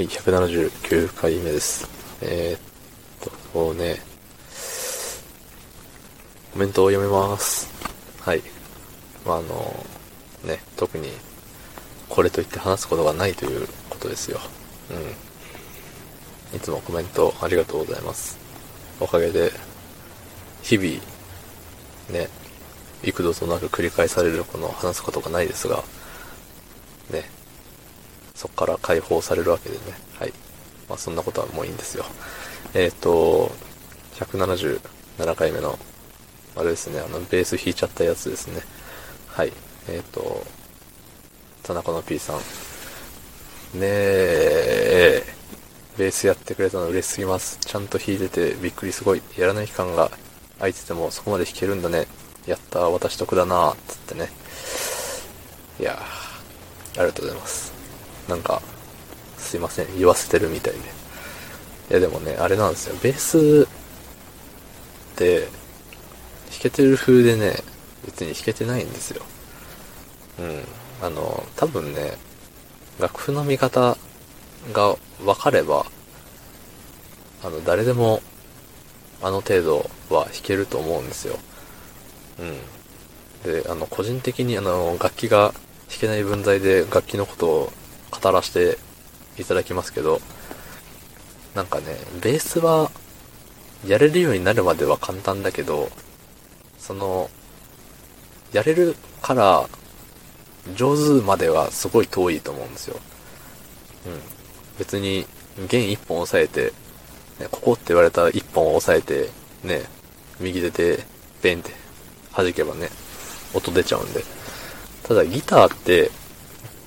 はい、179回目です。えー、っと、もうね、コメントを読めます。はい。まあ、あの、ね、特に、これといって話すことがないということですよ。うん。いつもコメントありがとうございます。おかげで、日々、ね、幾度となく繰り返されるこの話すことがないですが、ね、そこから解放されるわけでね。はい。まあそんなことはもういいんですよ。えっ、と、177回目の、あれですね、あの、ベース弾いちゃったやつですね。はい。えっ、と、田中の P さん。ねえ、ベースやってくれたの嬉しすぎます。ちゃんと弾いててびっくりすごい。やらない期間が空いててもそこまで弾けるんだね。やった私得だなぁ、つってね。いや、ありがとうございます。なんか、すいません、言わせてるみたいで。いやでもね、あれなんですよ。ベースって、弾けてる風でね、別に弾けてないんですよ。うん。あの、多分ね、楽譜の見方が分かれば、あの、誰でも、あの程度は弾けると思うんですよ。うん。で、あの、個人的にあの、楽器が弾けない分際で楽器のことを語らせていただきますけど、なんかね、ベースは、やれるようになるまでは簡単だけど、その、やれるから、上手まではすごい遠いと思うんですよ。うん。別に、弦一本押さえて、ね、ここって言われた一本を押さえて、ね、右手で、ベンって弾けばね、音出ちゃうんで。ただギターって、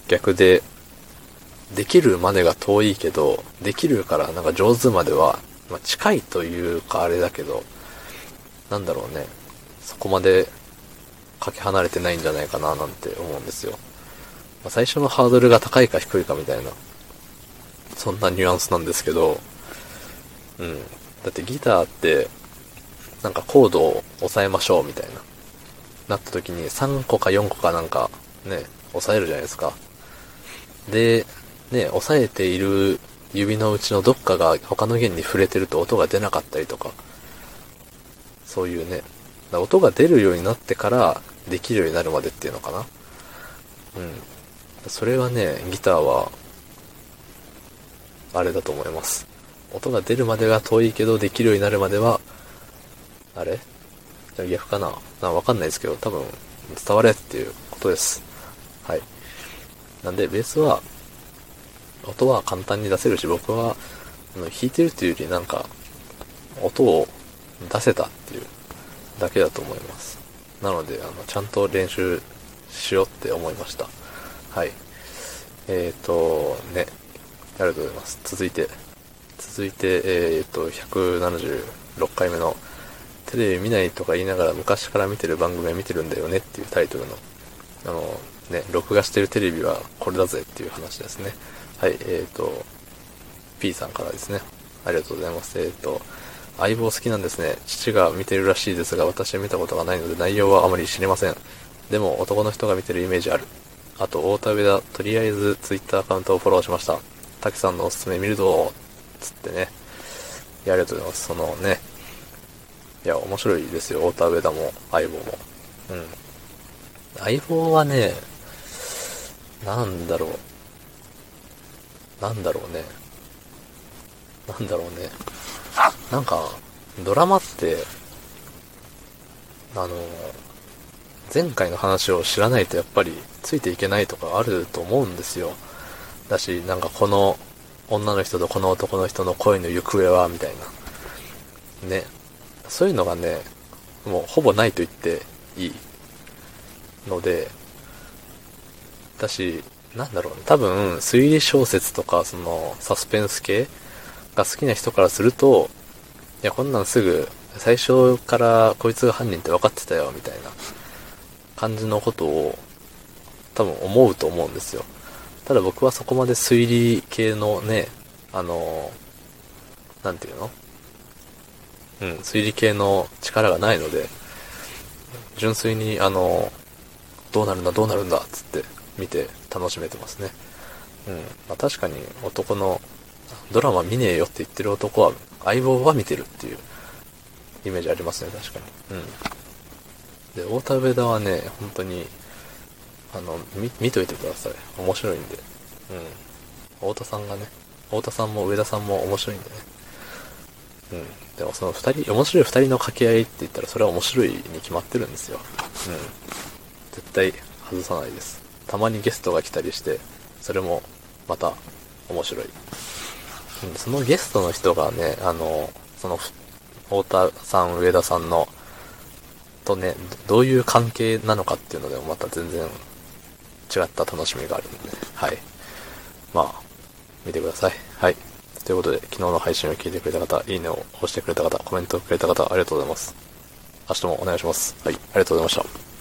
逆で、できるまでが遠いけど、できるからなんか上手までは、まあ、近いというかあれだけど、なんだろうね、そこまでかけ離れてないんじゃないかななんて思うんですよ。まあ、最初のハードルが高いか低いかみたいな、そんなニュアンスなんですけど、うん。だってギターって、なんかコードを押さえましょうみたいな、なった時に3個か4個かなんかね、押さえるじゃないですか。で、ね、押さえている指のうちのどっかが他の弦に触れてると音が出なかったりとか、そういうね、音が出るようになってからできるようになるまでっていうのかな。うん。それはね、ギターは、あれだと思います。音が出るまでが遠いけど、できるようになるまでは、あれ？じゃあ逆かな？わかんないですけど、多分、伝われっていうことです。はい。なんで、ベースは、音は簡単に出せるし、僕は、あの弾いてるっていうよりなんか、音を出せたっていうだけだと思います。なので、あの、ちゃんと練習しようって思いました。はい。えーと、ね、ありがとうございます。続いて、続いて、えーと、176回目の、テレビ見ないとか言いながら昔から見てる番組は見てるんだよねっていうタイトルの、あの、ね、録画してるテレビはこれだぜっていう話ですね。はい、えーと、P さんからですね。ありがとうございます。えーと、相棒好きなんですね。父が見てるらしいですが、私は見たことがないので内容はあまり知りません。でも男の人が見てるイメージある。あと、太田上田、とりあえず Twitter アカウントをフォローしました。滝さんのおすすめ見るぞつってね。いや、ありがとうございます。そのね、いや、面白いですよ。太田上田も、相棒も。うん。相棒はね、なんだろう。なんだろうね。なんだろうね。なんか、ドラマって、あの、前回の話を知らないとやっぱりついていけないとかあると思うんですよ。だし、なんかこの女の人とこの男の人の恋の行方は、みたいな。ね。そういうのがね、もうほぼないと言っていいので、だし、なんだろうね、多分推理小説とかそのサスペンス系が好きな人からすると、いや、こんなんすぐ最初からこいつが犯人って分かってたよ、みたいな感じのことを多分思うと思うんですよ。ただ僕はそこまで推理系のね、あの、なんていうの？うん、推理系の力がないので、純粋に、あの、どうなるんだ、どうなるんだ、つって見て楽しめてますね。うん。まあ、確かに男のドラマ見ねえよって言ってる男は、相棒は見てるっていうイメージありますね、確かに。うん。で、太田上田はね、本当に、あの、見、見といてください。面白いんで。うん。太田さんがね、太田さんも上田さんも面白いんでね。うん。でもその二人、面白い二人の掛け合いって言ったらそれは面白いに決まってるんですよ。うん。絶対外さないです。たまにゲストが来たりして、それもまた面白い。そのゲストの人がね、あの、その、太田さん、上田さんの、とね、どういう関係なのかっていうのでもまた全然違った楽しみがあるんで、はい。まあ、見てください。はい。ということで、昨日の配信を聞いてくれた方、いいねを押してくれた方、コメントをくれた方、ありがとうございます。明日もお願いします。はい。ありがとうございました。